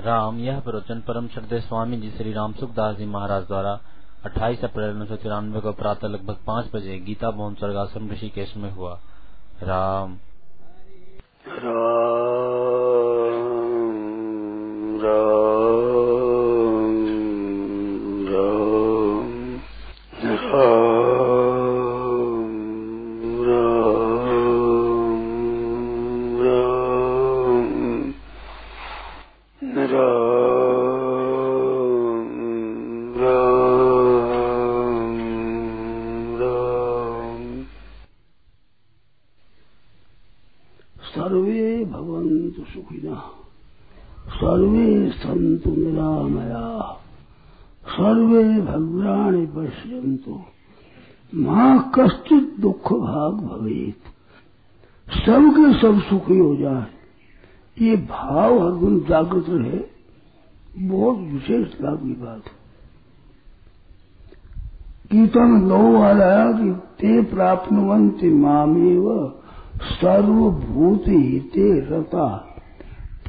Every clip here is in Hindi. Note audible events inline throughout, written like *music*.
राम, यह प्रवचन परम श्रद्धे स्वामी जी श्री राम सुखदास जी महाराज द्वारा 28 अप्रैल उन्नीस सौ तिरानवे को प्रातः लगभग पाँच बजे गीता भवन स्वर्गाश्रम ऋषिकेश में हुआ। राम। राम राम। सबके सब सुखी हो जाए। ये भाव हरदम जागृत रहे, बहुत विशेष लाभ की बात है। कीर्तन नौ वाला कि ते प्राप्तवंति मामेव, सर्वभूत हिते रता।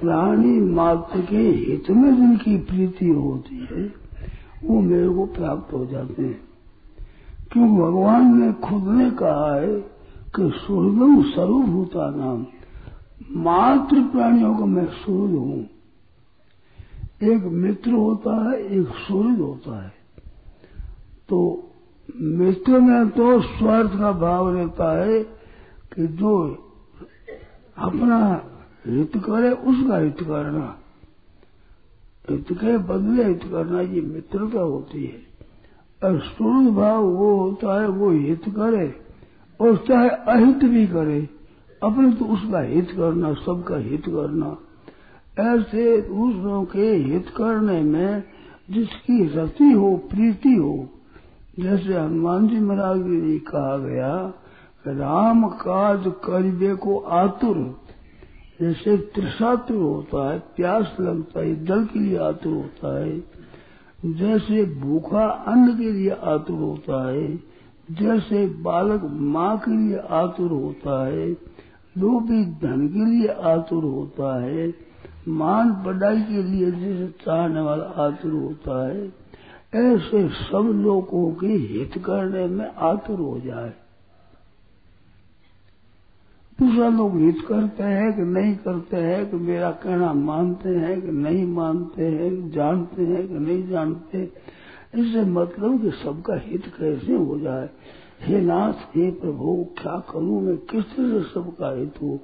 प्राणी मात्र के हित में जिनकी प्रीति होती है, वो मेरे को प्राप्त हो जाते हैं। क्यों? भगवान ने खुद ने कहा है कि सुहृदम सर्वभूता नाम मात्र प्राणियों का मैं सुहृद हूँ। एक मित्र होता है, एक सुहृद होता है। तो मित्र में तो स्वार्थ का भाव रहता है कि जो अपना हित करे, उसका हित करना। हित के बदले हित करना ये मित्रता होती है। और सूर्य भाव वो होता है, वो हित करे। और चाहे अहित भी करे, अपने तो उसका हित करना, सबका हित करना। ऐसे दूसरों के हित करने में जिसकी रति हो, प्रीति हो, जैसे हनुमान जी महाराज जी कहा गया, राम काज करिबे को आतुर। जैसे त्रिशातुर होता है, प्यास लगता है, जल के लिए आतुर होता है। जैसे भूखा अन्न के लिए आतुर होता है जैसे बालक माँ के लिए आतुर होता है, लोभी धन के लिए आतुर होता है, मान बढ़ाई के लिए जैसे चाहने वाला आतुर होता है, ऐसे सब लोगों के हित करने में आतुर हो जाए। दूसरा लोग हित करते हैं कि नहीं करते हैं, कि मेरा कहना मानते हैं, कि नहीं मानते हैं जानते हैं, कि नहीं जानते इससे मतलब कि सबका हित कैसे हो जाए। हे नाथ, हे प्रभु, क्या करूँ मैं? किस तरह से सबका हित हो?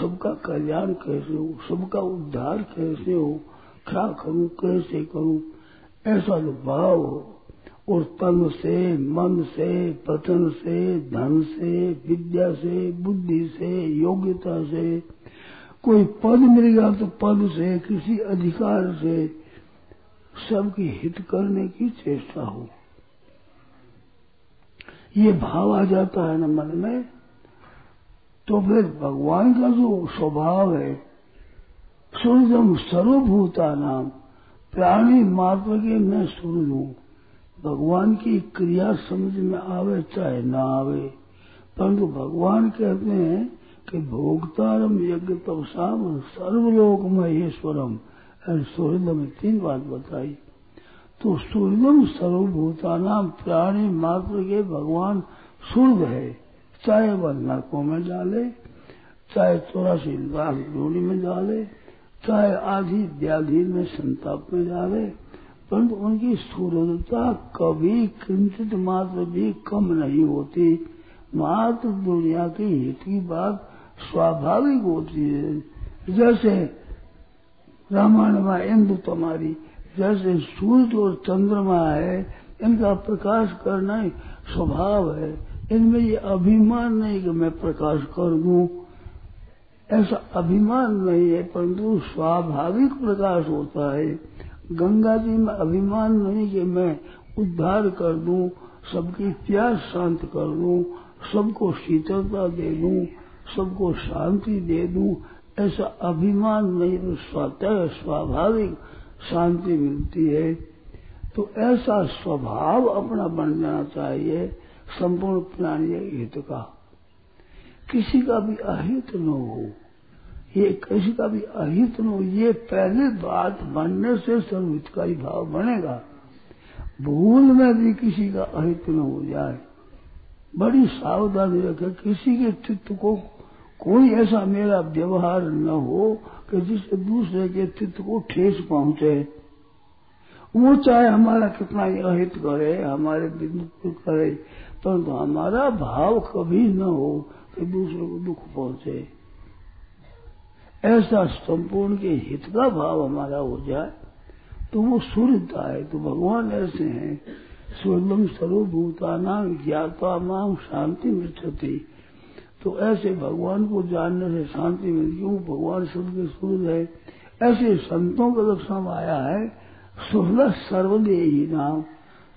सबका कल्याण कैसे हो? सबका उद्धार कैसे हो? क्या करूँ? कैसे करूँ? ऐसा जो भाव हो, और तन से, मन से पतन से, धन से, विद्या से, बुद्धि से, योग्यता से कोई पद मिल गया तो पद से, किसी अधिकार से सबकी हित करने की चेष्टा हो। ये भाव आ जाता है ना मन में तो फिर भगवान का जो स्वभाव है सूर्यम सर्वभूता नाम, प्राणी मात्र के मैं सूर्य हूँ भगवान की क्रिया समझ में आवे चाहे ना आवे। परंतु भगवान कहते हैं कि भोक्तारम यज्ञ तपसाम सर्वलोक महेश्वरम सूर्यदम में तीन बात बताई। तो सूर्यदम सर्वभूता नाम प्राणी मात्र के भगवान सूर्य है। चाहे वह नरकों में डाले, चाहे चौरासी लाख जोड़ी में डाले, चाहे आधी व्याधि में संताप में डाले, परंतु उनकी सूर्यता कभी किंचित मात्र भी कम नहीं होती। मात्र दुनिया की हित की बात स्वाभाविक होती है। जैसे रामायण में इंदु तुम्हारी, जैसे सूर्य और चंद्रमा है, इनका प्रकाश करना ही स्वभाव है। इनमें ये अभिमान नहीं कि मैं प्रकाश कर दूँ। ऐसा अभिमान नहीं है, परंतु स्वाभाविक प्रकाश होता है। गंगा जी में अभिमान नहीं कि मैं उद्धार कर दूँ, सबकी प्यास शांत कर दूँ, सबको शीतलता दे दूँ, सबको शांति दे दूँ। ऐसा अभिमान नहीं स्वतः स्वाभाविक शांति मिलती है। तो ऐसा स्वभाव अपना बन जाना चाहिए, संपूर्ण प्राणी हित का। किसी का भी अहित न हो, ये किसी का भी अहित न हो, ये पहले बात बनने से सर्वहित का ही भाव बनेगा। भूल में भी किसी का अहित न हो जाए। बड़ी सावधानी रखे, किसी के चित्त को कोई ऐसा मेरा व्यवहार न हो कि जिससे दूसरे के चित्त को ठेस पहुँचे। वो चाहे हमारा कितना अहित करे, हमारे बिंदु करे, परंतु हमारा भाव कभी न हो कि दूसरे को दुख पहुँचे। ऐसा संपूर्ण के हित का भाव हमारा हो जाए तो वो सूर्यता है तो भगवान ऐसे हैं। स्वर्गम सर्वभूताना ज्ञाता माम शांति मिलती तो ऐसे भगवान को जानने से शांति मिलती क्यों भगवान शुद्ध के सूर्य है। ऐसे संतों का लक्षण आया है सुहल सर्वदेही नाम।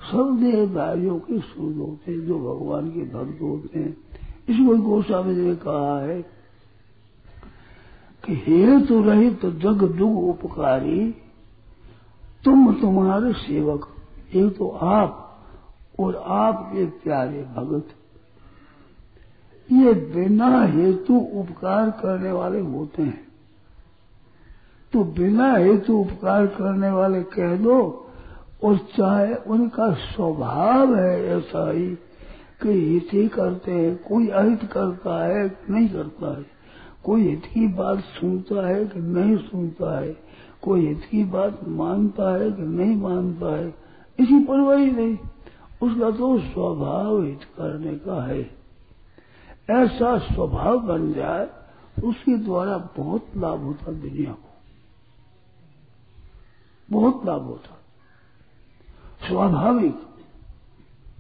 सर्वदेहधारियों के सूर्य होते हैं, जो भगवान के भक्त होते हैं। इसको गोस्वामी जी ने कहा है कि हेतु रहित तो जग दुग उपकारी, तुम तुम्हारे सेवक, एक तो आप और आपके प्यारे भगत। ये बिना हेतु उपकार करने वाले होते हैं। तो बिना हेतु उपकार करने वाले कह दो, और चाहे उनका स्वभाव है ऐसा ही कि हित ही करते हैं, कोई अहित करता है नहीं करता है। कोई हित की बात सुनता है कि नहीं सुनता है। कोई हित की बात मानता है कि नहीं मानता है। इसी परवाह नहीं, उसका तो स्वभाव हित करने का है। ऐसा स्वभाव बन जाए, उसके द्वारा बहुत लाभ होता दुनिया को। बहुत लाभ होता। स्वाभाविक।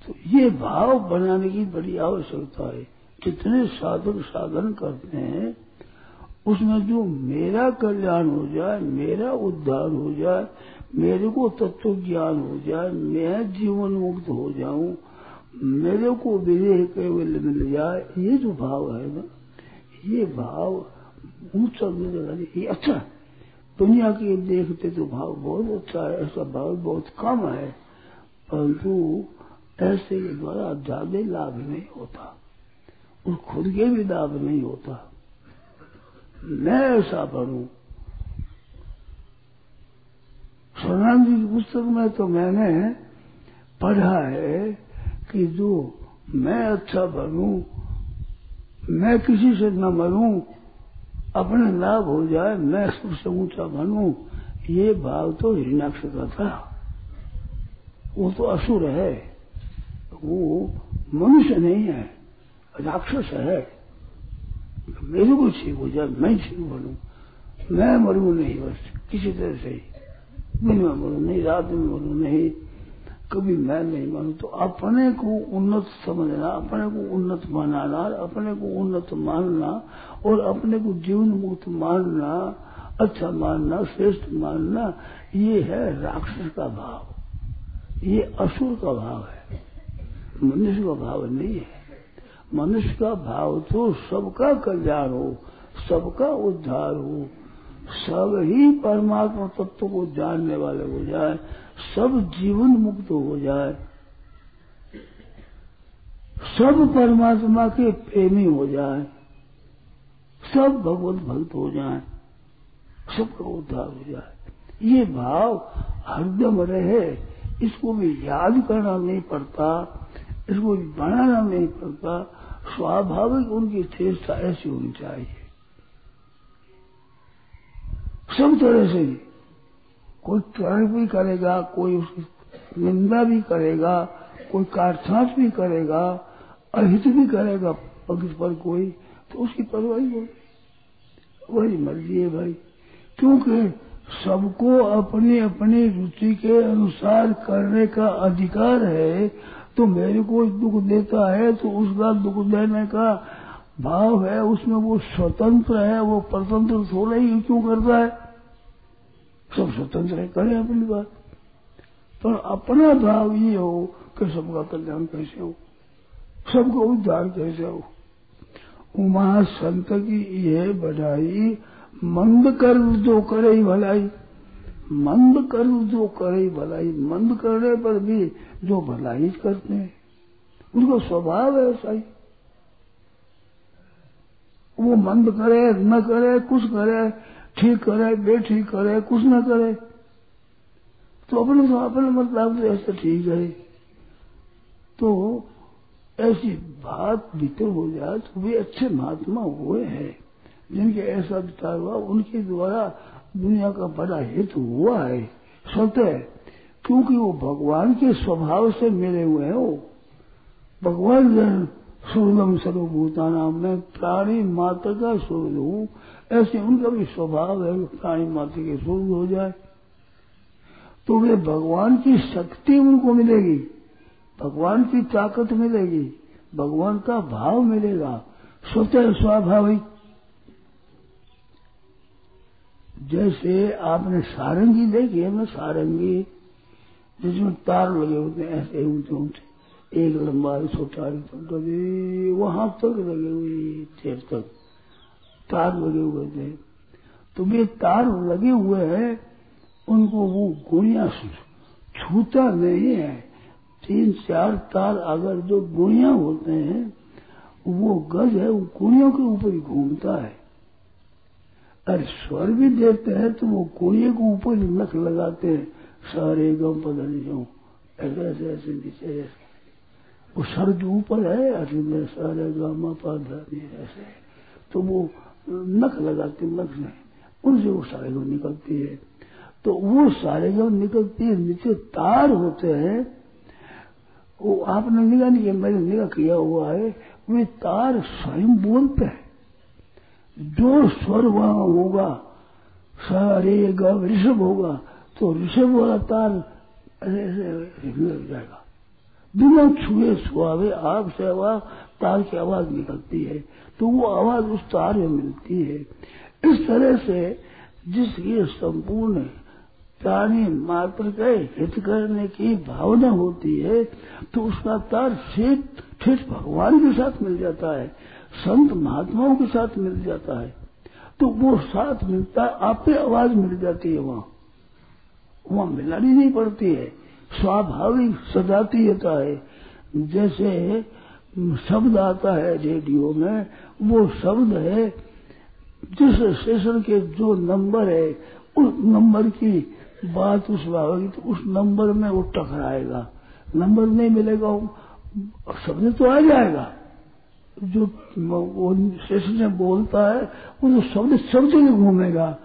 तो ये भाव बनाने की बड़ी आवश्यकता है। जितने साधक साधन करते हैं, उसमें जो मेरा कल्याण हो जाए, मेरा उद्धार हो जाए, मेरे को तत्व ज्ञान हो जाए, मैं जीवन मुक्त हो जाऊँ मेरे को विदेह केवल मिल जाए ये जो भाव है ना, ये भाव ऊँचा मिलेगा ये अच्छा दुनिया के देखते तो भाव बहुत अच्छा है, ऐसा भाव बहुत कम है, परंतु ऐसे के द्वारा ज़्यादा लाभ नहीं होता, और खुद के भी लाभ नहीं होता। मैं ऐसा बनू। सोनाम जी की पुस्तक में तो मैंने पढ़ा है कि जो मैं अच्छा बनू, मैं किसी से न मरूं अपने लाभ हो जाए, मैं सबसे ऊँचा बनू, ये भाव तो हिरणाक्ष का था। वो तो असुर है, वो मनुष्य नहीं है, राक्षस है। मेरे को ठीक हो जाए, मैं ठीक बनू। मैं मरू नहीं बस, किसी तरह से। दिन में मरू नहीं, रात में मरू नहीं कभी मैं नहीं मानू तो अपने को उन्नत समझना, अपने को उन्नत मानना अपने को उन्नत मानना और अपने को जीवन मुक्त मानना अच्छा मानना, श्रेष्ठ मानना, ये है राक्षस का भाव। ये असुर का भाव है। मनुष्य का भाव नहीं है। मनुष्य का भाव तो सबका कल्याण हो, सबका उद्धार हो, सब ही परमात्मा तत्व को जानने वाले हो जाए सब जीवन मुक्त हो जाए। सब परमात्मा के प्रेमी हो जाए। सब भगवत भक्त हो जाए। सबका उद्धार हो जाए। ये भाव हरदम रहे। इसको भी याद करना नहीं पड़ता। इसको भी बनाना नहीं पड़ता। स्वाभाविक उनकी चेष्टा ऐसी होनी चाहिए। सब तरह से कोई ट्रक भी करेगा, कोई उसकी निंदा भी करेगा, कोई काटछाट भी करेगा, अहित भी करेगा पक्ष पर कोई तो उसकी परवाही हो वही मर्ज़ी है भाई। क्योंकि सबको अपनी अपनी रुचि के अनुसार करने का अधिकार है तो मेरे को दुख देता है तो उसका दुख देने का भाव है, उसमें वो स्वतंत्र है, वो परतंत्र थोड़ा ही क्यों करता है? सब स्वतंत्र है, करें अपनी बात। पर अपना भाव ये हो कि सबका कल्याण कैसे हो, सबको उद्धार कैसे हो। उमा संत की यह बढ़ाई मंद कर जो करे भलाई, मंद कर जो करे भलाई, मंद करने पर भी जो भलाई करते हैं, उनको स्वभाव है ऐसा ही। वो मंद करे, न करे, कुछ करे ठीक करे, बेठीक करे, कुछ न करे तो अपने तो अपने मतलब तो ऐसा ठीक है। तो ऐसी बात भीतर हो जाए तो वे अच्छे महात्मा हुए हैं, जिनके ऐसा विचार हुआ, उनके द्वारा दुनिया का बड़ा हित हुआ है। स्वतः क्योंकि वो भगवान के स्वभाव से मिले हुए हैं वो। भगवान जन सूर्यम सर्वभूता नाम में प्राणी मात्र का सूर्य हूँ। ऐसे उनका भी स्वभाव है प्राणी मात्र के सूर्य हो जाए। तो वे भगवान की शक्ति उनको मिलेगी, भगवान की ताकत मिलेगी, भगवान का भाव मिलेगा, स्वतः स्वाभाविक। जैसे आपने सारंगी देखी है ना, सारंगी, जिसमें तार लगे होते हैं, ऐसे ऊँचे ऊँचे एक लंबा छोटा कभी वहाँ तक लगे हुए चेर तक तार लगे हुए थे। तो ये तार लगे हुए हैं, उनको वो गुड़िया छूता नहीं है। तीन, चार तार अगर जो गुड़िया होते हैं, वो गज है, वो गुड़ियों के ऊपर ही घूमता है। अरे स्वर भी देते हैं तो वो कुड़िए के ऊपर ही नख लगाते हैं। सारे गम पदनियों ऐसे ऐसे ऐसे नीचे ऐसे। वो सर के ऊपर है अरे सारे गामा पाधानी ऐसे। तो वो नख लगाते नख में, उनसे वो सारे गम निकलती है। तो वो सारे गम निकलती है, नीचे तार होते हैं। वो आपने निगाह नहीं किया मैंने निगाह किया हुआ है। वे तार स्वयं बोलते हैं। जो स्वर वहाँ होगा सारे ग ऋषभ होगा तो ऋषभ वाला तार ऐसे ऐसे लग जाएगा। बिना छुए छुआवे आग से आवाज़ तार की आवाज़ निकलती है। तो वो आवाज़ उस तार में मिलती है। इस तरह से जिसकी संपूर्ण प्राणी मात्र के हित करने की भावना होती है तो उसका तार ठेठ ठेठ भगवान के साथ मिल जाता है, संत महात्माओं के साथ मिल जाता है। तो वो साथ मिलता है आप आवाज़ मिल जाती है वहाँ। वहाँ मिलानी नहीं पड़ती है। स्वाभाविक सजाती होता है। जैसे शब्द आता है रेडियो में, वो शब्द है, जिस स्टेशन के जो नंबर है, उस नंबर की बात उस तो उस नंबर में वो टकराएगा। नंबर नहीं मिलेगा शब्द तो आ जाएगा। जो वो स्टेशन में बोलता है, वो तो शब्द शब्द ही घूमेगा।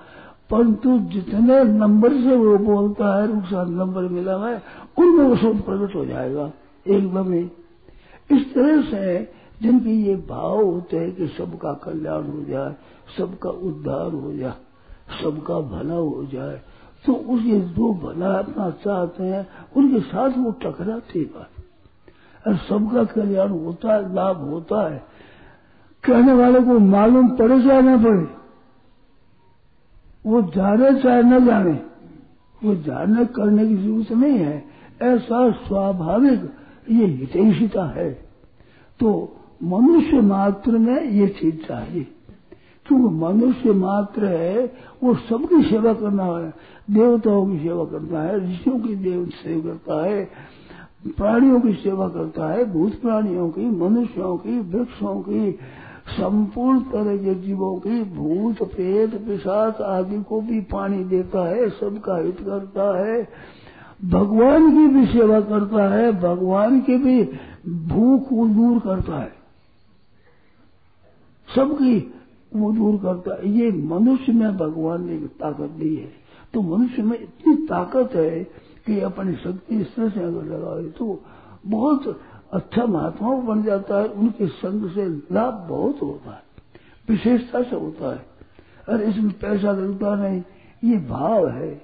परंतु जितने नंबर से वो बोलता है उसका नंबर मिला है, उनमें वो शब्द प्रकट हो जाएगा एकदम ही। इस तरह से जिनके ये भाव होते हैं कि सबका कल्याण हो जाए, सबका उद्धार हो जाए, सबका भला हो जाए तो उसके जो भला अपना चाहते हैं, उनके साथ वो टकराती बात और सबका कल्याण होता है, लाभ होता है। कहने वाले को मालूम पड़े चाहे न पड़े। वो जाने चाहे न जाने, वो जाने करने की ज़रूरत नहीं है। ऐसा स्वाभाविक ये हितैषिता है। तो मनुष्य मात्र में ये चीज़ चाहिए। क्योंकि मनुष्य मात्र है, वो सबकी सेवा करना है। देवताओं की सेवा करता है, ऋषियों की देव सेवा करता है, प्राणियों की सेवा करता है, भूत प्राणियों की, मनुष्यों की, वृक्षों की संपूर्ण तरह के जीवों की भूत पेट पिशाच आदि को भी पानी देता है, सबका हित करता है। भगवान की भी सेवा करता है, भगवान की भी भूख को दूर करता है। सबकी वो दूर करता है। ये मनुष्य में भगवान ने ताकत दी है। तो मनुष्य में इतनी ताकत है कि अपनी शक्ति इस तरह से अगर लगाए तो बहुत अच्छा महात्मा बन जाता है, उनके संग से लाभ बहुत होता है, विशेषता से होता है। और इसमें पैसा लगता नहीं, ये भाव है।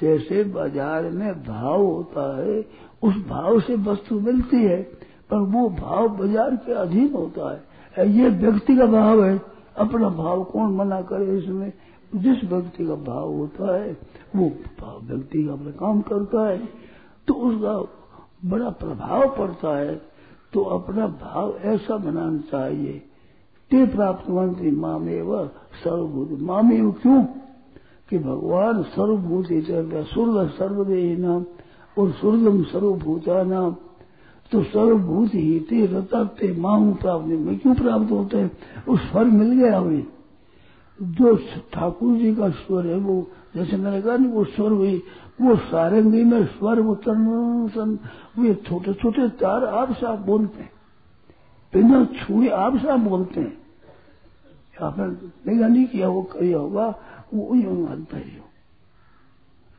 जैसे बाज़ार में भाव होता है, उस भाव से वस्तु मिलती है, पर वो भाव बाज़ार के अधीन होता है। ये व्यक्ति का भाव है, अपना भाव कौन मना करे इसमें? जिस व्यक्ति का भाव होता है, वो भाव व्यक्ति का अपना काम करता है। तो उसका बड़ा प्रभाव पड़ता है तो अपना भाव ऐसा बनाना चाहिए। ते प्राप्त मंत्री मामेव सर्वभूत। मामेव क्यों? कि भगवान सर्वभूत सूर्य सर्वदेह नाम और सूर्यम सर्वभूता नाम तो सर्वभूत ही ते रताते माऊ प्राप्त। में क्यों प्राप्त होते हैं? उस स्वर मिल गया हमें। जो ठाकुर जी का स्वर है, वो जैसे मैंने कहा नहीं वो स्वर हुई वो सारंगी में स्वर उतरन वे छोटे छोटे तार आप साफ़ बोलते हैं। बिना छुए आप साफ़ बोलते हैं। आपने निगा नहीं किया वो किया होगा, वो यूँ हलता ही हो।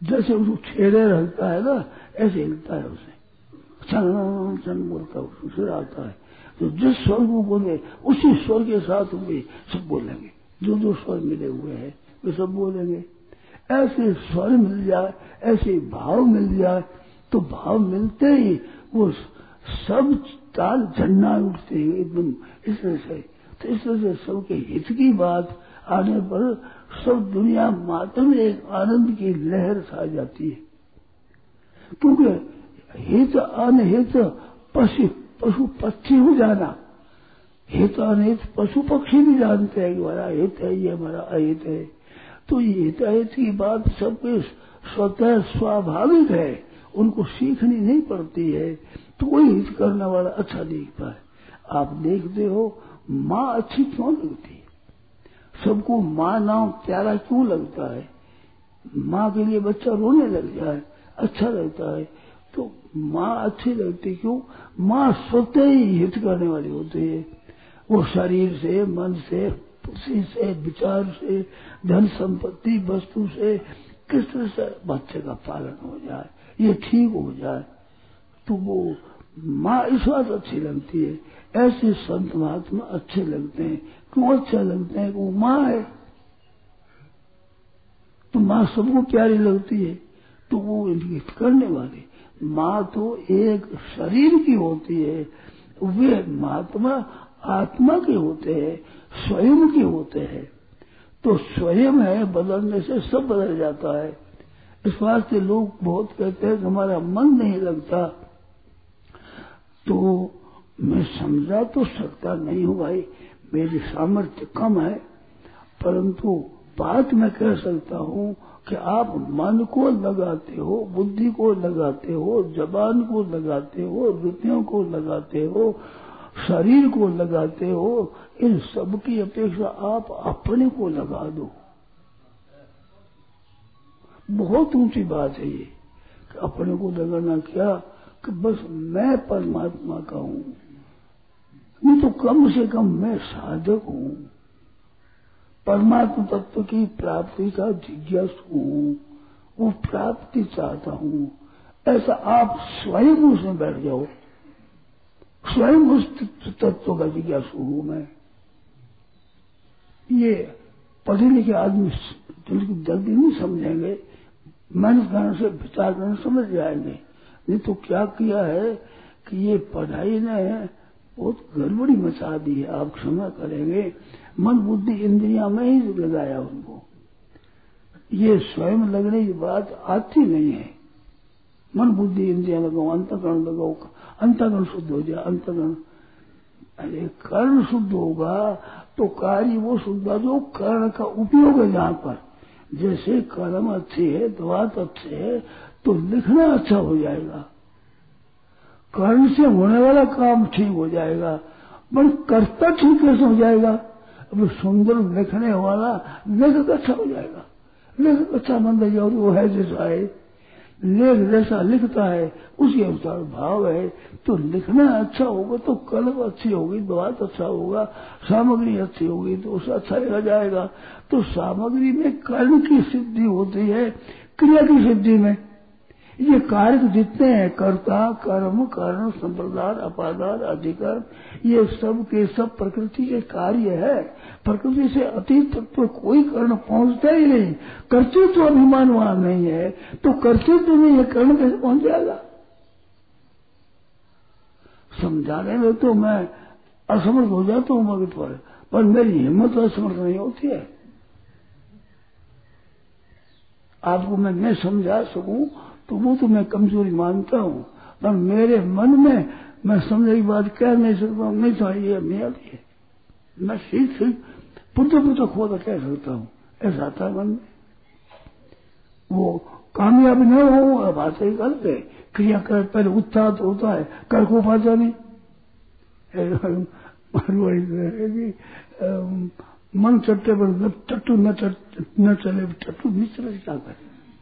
जैसे उसको छेड़े रहता है ना, ऐसे हिलता है उसे। चन चन बोलता है उससे आता है। तो जिस स्वर को बोले उसी स्वर के साथ वे सब बोलेंगे। जो जो स्वर मिले हुए हैं, वे सब बोलेंगे। ऐसे स्वर मिल जाए, ऐसे भाव मिल जाए तो भाव मिलते ही वो सब ताल झंडा उठते हैं एकदम। इस तरह से तो इस तरह से सबके हित की बात आने पर सब दुनिया मात्र में एक आनंद की लहर छा जाती है। क्योंकि हित अनहित पशु पशु पक्षी हो जाना। हित अनहित पशु पक्षी भी जानते हैं कि हमारा हित है, ये हमारा अहित है। तो ये हित अहित की बात सबके स्वतः स्वाभाविक है। उनको सीखनी नहीं पड़ती है तो कोई हित करने वाला अच्छा दिखता है आप देखते हो, माँ अच्छी क्यों लगती? है सबको माँ नाम प्यारा क्यों लगता है? माँ के लिए बच्चा रोने लग जाए अच्छा लगता है। तो माँ अच्छी लगती क्यों? माँ स्वतः ही हित करने वाली होती है। वो शरीर से, मन से खुशी से, विचार से, धन संपत्ति, वस्तु से किस तरह से बच्चे का पालन हो जाए, ये ठीक हो जाए तो वो माँ इस बात अच्छी लगती है। ऐसे संत महात्मा अच्छे लगते हैं। क्यों अच्छे लगते हैं? वो माँ है। तो माँ सबको प्यारी लगती है। तो वो इनकी करने वाली। माँ तो एक शरीर की होती है। वे महात्मा आत्मा के होते हैं। स्वयं के होते हैं। तो स्वयं है, बदलने से सब बदल जाता है। इस वास्ते लोग बहुत कहते हैं कि हमारा मन नहीं लगता। तो मैं समझा तो सकता नहीं हूँ भाई, मेरी सामर्थ्य कम है। परंतु बात मैं कह सकता हूँ कि आप मन को लगाते हो, बुद्धि को लगाते हो, जबान को लगाते हो रुपयों को लगाते हो शरीर को लगाते हो, इन सब की अपेक्षा आप अपने को लगा दो। बहुत ऊँची बात है ये, कि अपने को लगाना क्या? कि बस मैं परमात्मा का हूँ। नहीं तो कम से कम मैं साधक हूँ। परमात्मा तत्व की प्राप्ति का जिज्ञास हूँ। वो प्राप्ति चाहता हूँ। ऐसा आप स्वयं उसमें बैठ जाओ। स्वयं उस तत्व का जिज्ञासु हूँ मैं। ये पढ़े लिखे आदमी जल्दी नहीं समझेंगे, मेहनत करने से, विचार करने समझ जाएँगे। नहीं तो क्या किया है कि ये पढ़ाई ने बहुत गड़बड़ी मचा दी है, आप क्षमा करेंगे। मन बुद्धि इंद्रिया में ही लगाया उनको। ये स्वयं लगने की बात आती नहीं है। मन बुद्धि इंद्रिया लगाओ, अंतकरण लगाओ अंतकरण शुद्ध हो जाए अंतकरण अरे, कर्ण शुद्ध होगा तो कार्य वो शुद्ध जो कर्ण का उपयोग है जहाँ पर। जैसे कर्म अच्छे है, दवात अच्छे है तो लिखना अच्छा हो जाएगा। कर्ण से होने वाला काम ठीक हो जाएगा, पर कर्ता ठीक कैसे हो जाएगा? अब सुंदर लिखने वाला लेखक अच्छा हो जाएगा। लेखक अच्छा मंदिर और वो है जैसा है लेख जैसा लिखता है, उसी अनुसार भाव है। तो लिखना अच्छा होगा तो कलम अच्छी होगी, बात अच्छा होगा, सामग्री अच्छी होगी तो उसे अच्छा लिखा जाएगा। तो सामग्री में कर्म की सिद्धि होती है, क्रिया की सिद्धि में। ये कार्य जितने हैं, कर्ता, कर्म, कर्ण, संप्रदाय अपादान अधिकार, ये सब के सब प्रकृति के कार्य है। प्रकृति से अतीत तक तो कोई कर्ण पहुँचता ही नहीं। कर्तृत्व तो अभिमान वहाँ नहीं है तो कर्तृत्व तो में ये कर्ण कैसे पहुँच जाएगा? समझाने में तो मैं असमर्थ हो जाता हूँ मगध पर पर मेरी हिम्मत असमर्थ नहीं होती है। आपको मैं मैं समझा सकूँ तो वो तो मैं कमज़ोरी मानता हूँ। पर मेरे मन में मैं समझे की बात कह नहीं सकता हूँ। नहीं चाहिए नहीं आती है मैं सीख सीख पुत्र पुत्र खोद कह सकता हूँ। ऐसा आता मन में। वो कामयाब न हो बात ही गलत है। क्रिया कर, पहले उत्साह तो होता है, कर को पाता नहीं। मन चट्टे पर टट्टू न चले, टट्टू करे?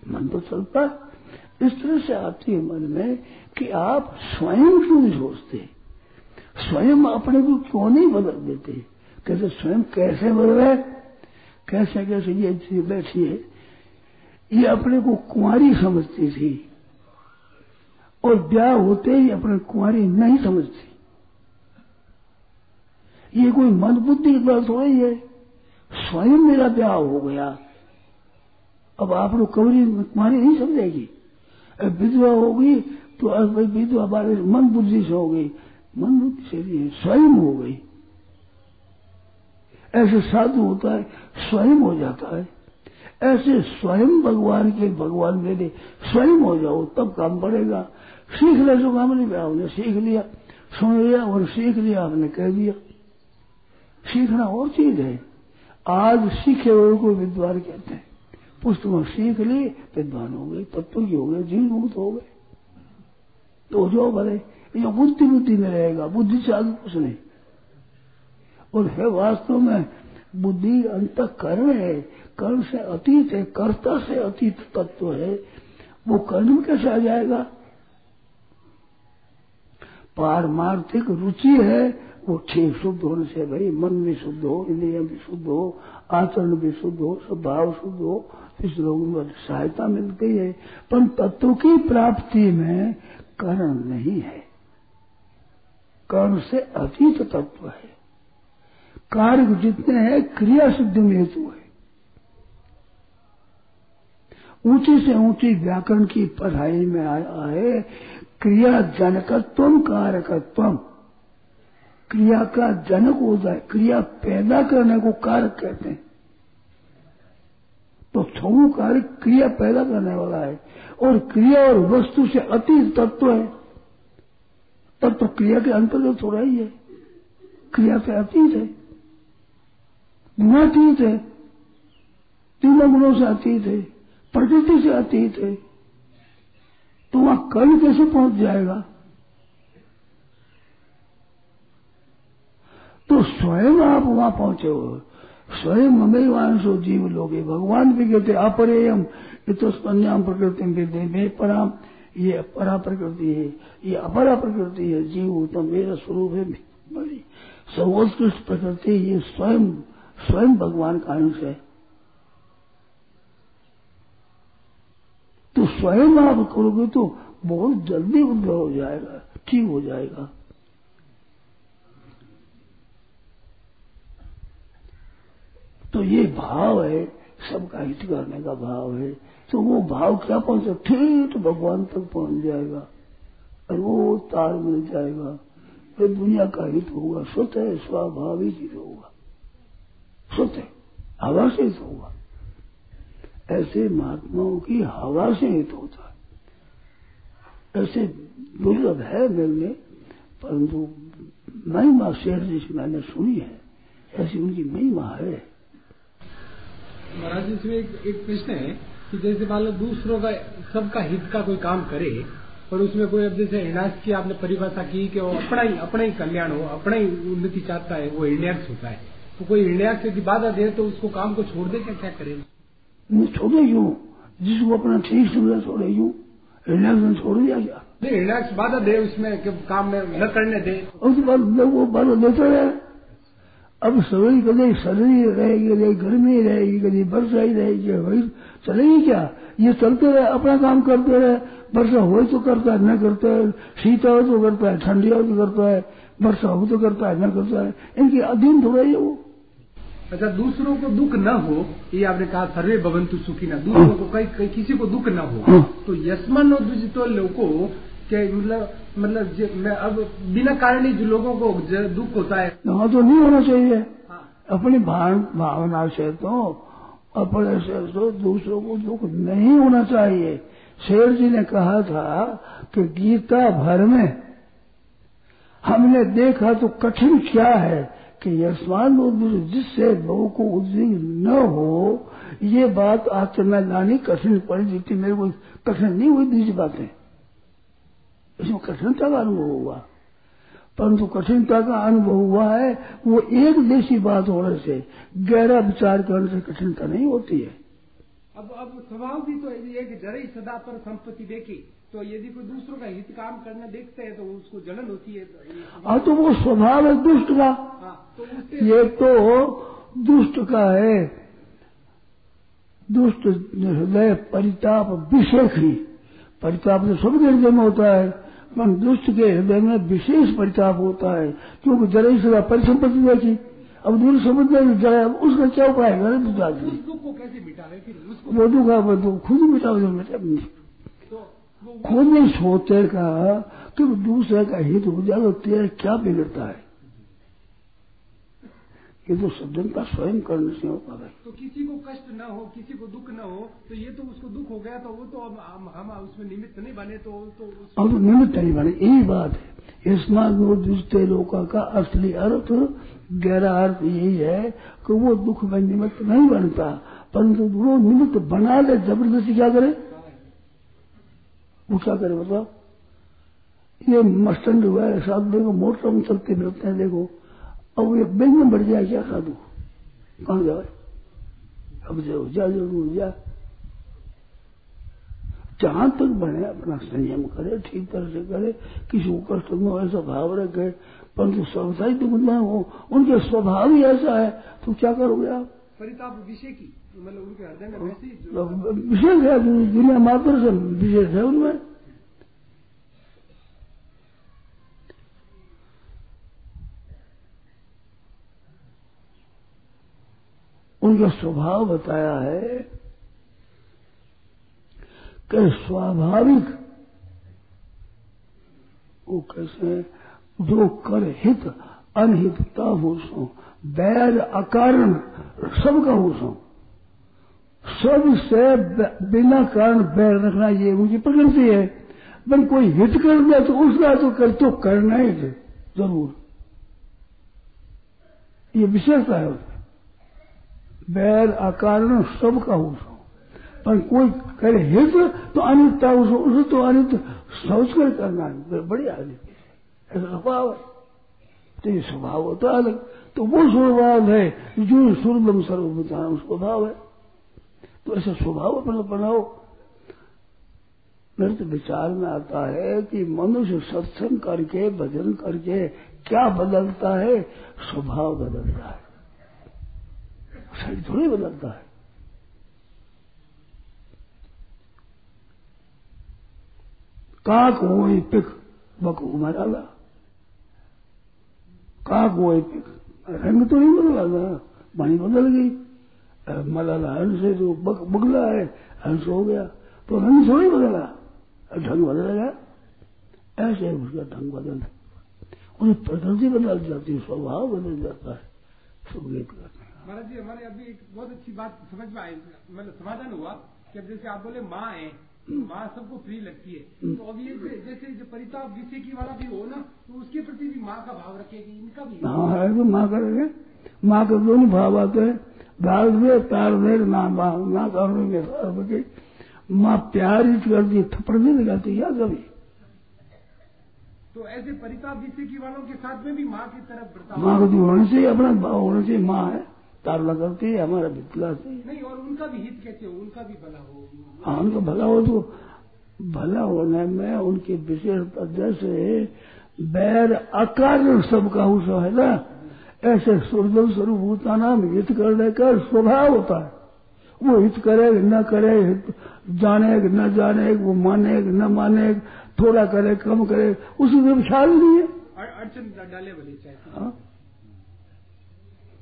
मन तो चलता है। इस तरह से आती है मन में कि आप स्वयं क्यों नहीं सोचते? स्वयं अपने को क्यों नहीं बदल देते? कैसे स्वयं कैसे बदले कैसे कैसे ये बैठी है? ये अपने को कुंवारी समझती थी और ब्याह होते ही अपने कुंवारी नहीं समझती। ये कोई मन बुद्धि की बात हो रही है। स्वयं मेरा ब्याह हो गया। अब आप लोग कवरी कुंवारी नहीं समझेगी। विधवा होगी तो विधवा बारे मन बुद्धि से हो गई, मन बुद्धि से नहीं स्वयं हो गई। ऐसे साधु होता है, स्वयं हो जाता है। ऐसे स्वयं भगवान के, भगवान मेरे स्वयं हो जाओ, तब काम पड़ेगा। सीख ले जो काम नहीं पाया उन्हें सीख लिया, सुन लिया और सीख लिया आपने कह दिया। सीखना और चीज़ है। आज सीखे हुए को विद्वान कहते हैं। पुस्तक सीख ली विद्वान हो गए तत्व हो गए, जीव मुक्त हो गए। तो जो भले, ये बुद्धि बुद्धि में रहेगा, बुद्धि से आगे कुछ नहीं। और है वास्तव में, बुद्धि अंत कर्ण है कर्ण से अतीत है, कर्ता से अतीत तत्व है, वो कर्ण में कैसे आ जाएगा? पारमार्थिक रुचि है वो ठीक शुद्ध होने से भाई मन भी शुद्ध हो, इंद्रिया भी शुद्ध हो, आचरण भी शुद्ध हो, स्वभाव शुद्ध हो, इस लोगों में सहायता मिलती है। पर तत्व की प्राप्ति में कर्ण नहीं है। कर्ण से अतीत तत्व है। कार्य जितने हैं, क्रिया सिद्ध में हेतु है। ऊँची से ऊँची व्याकरण की पढ़ाई में है क्रिया जनकत्व कारकत्व क्रिया का जनक हो जाए, क्रिया पैदा करने को कारक कहते हैं। तो छऊ कार्य क्रिया पैदा करने वाला है। और क्रिया और वस्तु से अतीत तत्व है। तब तो क्रिया के अंतर्गत हो रही है। क्रिया से अतीत है। गुणातीत है। तीनों गुणों से अतीत है। प्रकृति से अतीत है। तो वहाँ कल कैसे पहुँच जाएगा तो स्वयं आप वहाँ पहुँचे हो। स्वयं हमें वांशो जीव लोगे। भगवान भी कहते अपरेयम। तो स्पन्याम प्रकृति में पराम। ये अपरा प्रकृति है, ये अपरा प्रकृति है। जीव तो मेरा स्वरूप है, बड़ी सर्वोत्कृष्ट प्रकृति ये स्वयं स्वयं भगवान का अंश है। तो स्वयं आप करोगे तो बहुत जल्दी उद्भव हो जाएगा, ठीक हो जाएगा। तो ये भाव है, सबका हित करने का भाव है। तो वो भाव क्या पहुँचे ठीक भगवान तक पहुँच जाएगा। और वो तार मिल जाएगा। ये दुनिया का हित होगा। स्वतः स्वाभाविक हित होगा। स्वतः हवा से हित होगा। ऐसे महात्माओं की हवा से हित होता है। ऐसे दुर्लभ है मिलने परंतु महिमा शेर जैसी मैंने सुनी है, ऐसी उनकी महिमा है। महाराज इसमें एक, एक प्रश्न है कि जैसे मान लो दूसरों का सबका हित का कोई काम करे और उसमें कोई अब जैसे हिनाश की आपने परिभाषा की कि वो अपना ही अपना ही कल्याण हो अपना ही उन्नति चाहता है वो हिण्याक्ष होता है। तो कोई हिण्याक्ष यदि बाधा दे तो उसको काम को छोड़ दे क्या क्या करे? छोड़े यूँ जिसको अपना ठीक समझा छोड़े यूँ हिण्याक्ष छोड़ दिया क्या? नहीं बाधा दे उसमें काम में न करने दे। तो बाद वो बाधा देते रहे अब सवेरी कभी सर्दी रहेगी कभी गर्मी रहेगी कभी वर्षा ही रहेगी वही चलेगी क्या? ये चलते रहे अपना काम करते रहे। वर्षा हो तो करता है न करता है। शीत हो तो करता है ठंडी हो तो करता है। वर्षा हो तो करता है न करता है। इनकी अधीन थोड़ा ही वो। अच्छा दूसरों को दुख न हो ये आपने कहा सर्वे भवंतु सुखी ना। दूसरों को कई किसी को दुख न हो तो यशमान तो लोगों के मतलब मतलब मैं अब बिना कारण ही जो लोगों को दुख होता है। हाँ तो नहीं होना चाहिए। हाँ। अपनी भावना से तो अपने से तो दूसरों को दुख नहीं होना चाहिए। शेर जी ने कहा था कि गीता भर में हमने देखा तो कठिन क्या है कि यशमान जिससे लोगों को उद्विग्न न हो ये बात आज से मैं लानी कठिन पड़ी जितनी मेरे को कठिन नहीं हुई दूसरी बातें। इसमें कठिनता का अनुभव हुआ। परंतु कठिनता का अनुभव हुआ है वो एक देशी बात होने से गहरा विचार करने से कठिनता नहीं होती है। अब अब स्वभाव भी तो ये कि जरा ही सदा पर संपत्ति देखी तो यदि कोई दूसरों का हित काम करना देखते हैं तो उसको जलन होती है। हाँ तो वो स्वभाव है दुष्ट का। हाँ तो ये तो दुष्ट का है। दुष्ट हृदय परिताप विशेष ही। परिताप तो सबके हृदय में होता है। पर दुष्ट के हृदय में विशेष परिताप होता है क्योंकि जरा ही सदा परिसंपत्ति देखी अब दूर समझ में जाए अब उसका क्या उपाय है गलत विचार उस दुख को कैसे मिटावे फिर? वो दुख खुद ही मिटाओ जो मिटा तो वो खुद नहीं सोचे का कि दूसरे का हित हो जाए तो तेरा क्या बिगड़ता है? ये तो सज्जन का स्वयं करने से होता है। तो किसी को कष्ट न हो किसी को दुख न हो तो ये तो उसको दुख हो गया तो वो तो अब हम हम उसमें निमित्त नहीं बने तो तो अब निमित्त नहीं बने यही बात है। इसमें लोगों का असली अर्थ गहरा अर्थ यही है कि वो दुख में निमित्त नहीं बनता परंतु वो निमित्त बना ले ज़बरदस्ती क्या करे? वो क्या करे बताओ? ये मस्टंड हुआ है साधु देखो मोटर में चलते मिलते हैं देखो। अब ये बैंक में बढ़ जाए क्या साधु कहाँ जाए अब जो जा ज़रूर जा जहाँ तक बने अपना संयम करे ठीक तरह से करे किसी को कष्ट में ऐसा भाव रखे परंतु स्वभाव तो मतलब हो उनके स्वभाव ही ऐसा है। तो क्या करोगे आप? परिताप विषय की मतलब उनके हृदय में वैसे विशेष है दुनिया मात्र से विशेष है उनमें। उनका स्वभाव बताया है कि स्वाभाविक, वो कैसे जो कर हित, अनहितता हो सो, बैर अकारण, सबका हो सो। सबसे बिना कारण बैर रखना ये उनकी प्रकृति है। पर कोई हित कर दे तो उसका तो कर तो करना ही ज़रूर। ये विशेषता है उसमें बैर अकारण सबका हो। सो पर कोई करे हित तो अनितता उसको उसे तो अनित सोच कर करना बड़ी आदमी। ऐसा स्वभाव है। तो ये स्वभाव होता अलग। तो वो स्वभाव है जो सुरलम सर्वभूतान स्वभाव है। तो ऐसा स्वभाव अपना बनाओ। मेरे तो विचार में आता है कि मनुष्य सत्संग करके, भजन करके क्या बदलता है? स्वभाव बदलता है। शरीर थोड़ी बदलता है। काक हो पिक, बक मराला काक हो पिक, रंग तो नहीं बदला था पानी बदल गई। मलाला हंस है तो बक, बगला है, हंस हो गया। तो रंग थोड़ी बदला, ढंग बदल गया ऐसे उसका ढंग बदल उन्हें प्रकृति बदल जाती है, स्वभाव बदल जाता है। सुगीत करने महाराज जी हमारे अभी एक बहुत अच्छी बात समझ में आई। मतलब समाधान हुआ कि अब जैसे आप बोले माँ है *clears throat* माँ सबको प्रिय लगती है। तो अब ये जैसे जो परिताप विषय की वाला भी हो ना तो उसके प्रति भी माँ का भाव रखेगी इनका भी। हाँ है तो माँ करेंगे माँ का दोनों भाव आते हैं। डाल दे तार दे ना माँ ना करेंगे माँ प्यार ही करती है थप्पड़ नहीं लगाती क्या कभी तो ऐसे परिताप विषय की वालों के साथ में भी माँ की तरफ़ माँ को तो होना चाहिए अपना भाव होना चाहिए माँ है। तार लगाती है हमारा से नहीं और उनका भी हित कैसे हो? उनका भी भला हो? हाँ उनका भला हो तो भला होने में उनकी विशेषता जैसे बैर अकारण सबका उस है ना? ऐसे सुरदल स्वरूप होता नाम हित करने का स्वभाव होता है। वो हित करे न करे हित जाने न जाने वो माने न माने थोड़ा करे कम करे कोई ख्याल नहीं है। अड़चन डाले भले चाहे हाँ?